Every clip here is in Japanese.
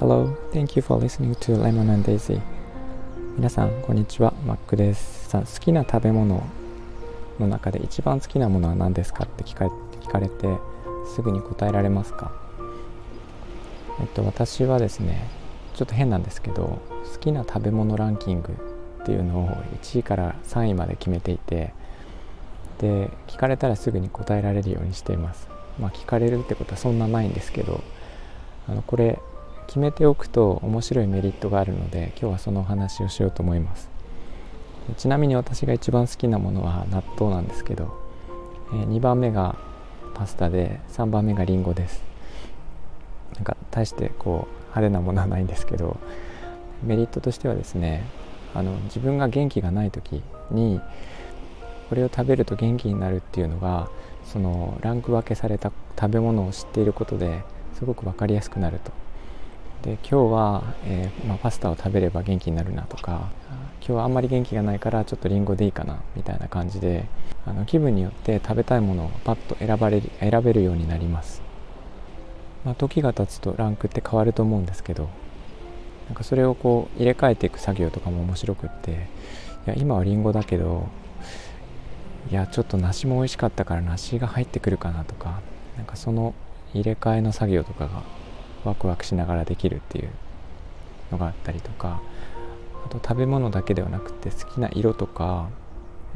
Hello, thank you for listening to Lemon and Daisy. 皆さんこんにちは。マックです。さあ好きな食べ物の中で一番好きなものは何ですかって聞か聞かれてすぐに答えられますか？えっと私はですねちょっと変なんですけど好きな食べ物ランキングっていうのを1位から3位まで決めていてで聞かれたらすぐに答えられるようにしています。まあ聞かれるってことはそんなないんですけどあのこれ決めておくと面白いメリットがあるので今日はそのお話をしようと思います。ちなみに私が一番好きなものは納豆なんですけど、え2番目がパスタで3番目がりんごです。なんか大してこう派手なものはないんですけどメリットとしてはですねあの自分が元気がない時にこれを食べると元気になるっていうのがそのランク分けされた食べ物を知っていることですごく分かりやすくなると。で今日は、えー、まあ、パスタを食べれば元気になるなとか今日はあんまり元気がないからちょっとりんごでいいかなみたいな感じであの気分によって食べたいものをパッと選ばれる選べるようになります、まあ、時が経つとランクって変わると思うんですけどなんかそれをこう入れ替えていく作業とかも面白くっていや今はりんごだけどいやちょっと梨も美味しかったから梨が入ってくるかなとかなんかその入れ替えの作業とかがワクワクしながらできるっていうのがあったりとかあと食べ物だけではなくて好きな色とか、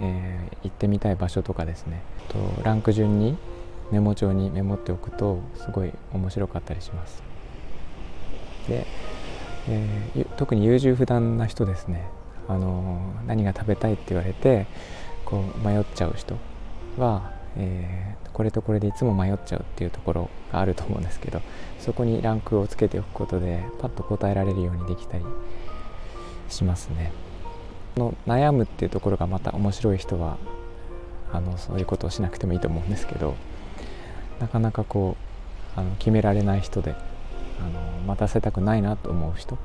えー、行ってみたい場所とかですね。とランク順にメモ帳にメモっておくとすごい面白かったりします。で、えー、特に優柔不断な人ですね。あの何が食べたいって言われてこう迷っちゃう人は、えー、これとこれでいつも迷っちゃうっていうところがあると思うんですけどそこにランクをつけておくことでパッと答えられるようにできたりしますね。の悩むっていうところがまた面白い人はあのそういうことをしなくてもいいと思うんですけどなかなかこうあの決められない人であの待たせたくないなと思う人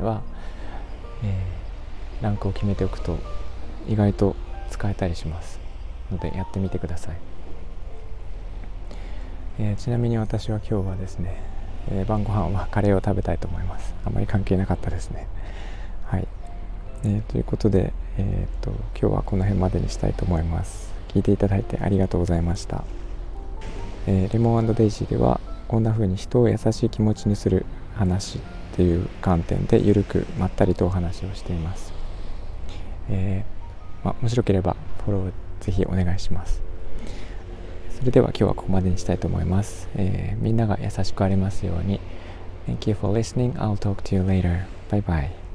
は、えー、ランクを決めておくと意外と使えたりしますのでやってみてください、えー、ちなみに私は今日はですね、えー、晩ご飯はカレーを食べたいと思います。あまり関係なかったですね。はい、えー、ということで、えーと、と今日はこの辺までにしたいと思います。聞いていただいてありがとうございました、えー、レモンデイジーではこんな風に人を優しい気持ちにする話っていう観点でゆるくまったりとお話をしています、えーまあ、面白ければフォローぜひお願いしますそれでは今日はここまでにしたいと思います、えー、みんなが優しくありますように Thank you for listening. I'll talk to you later. Bye bye.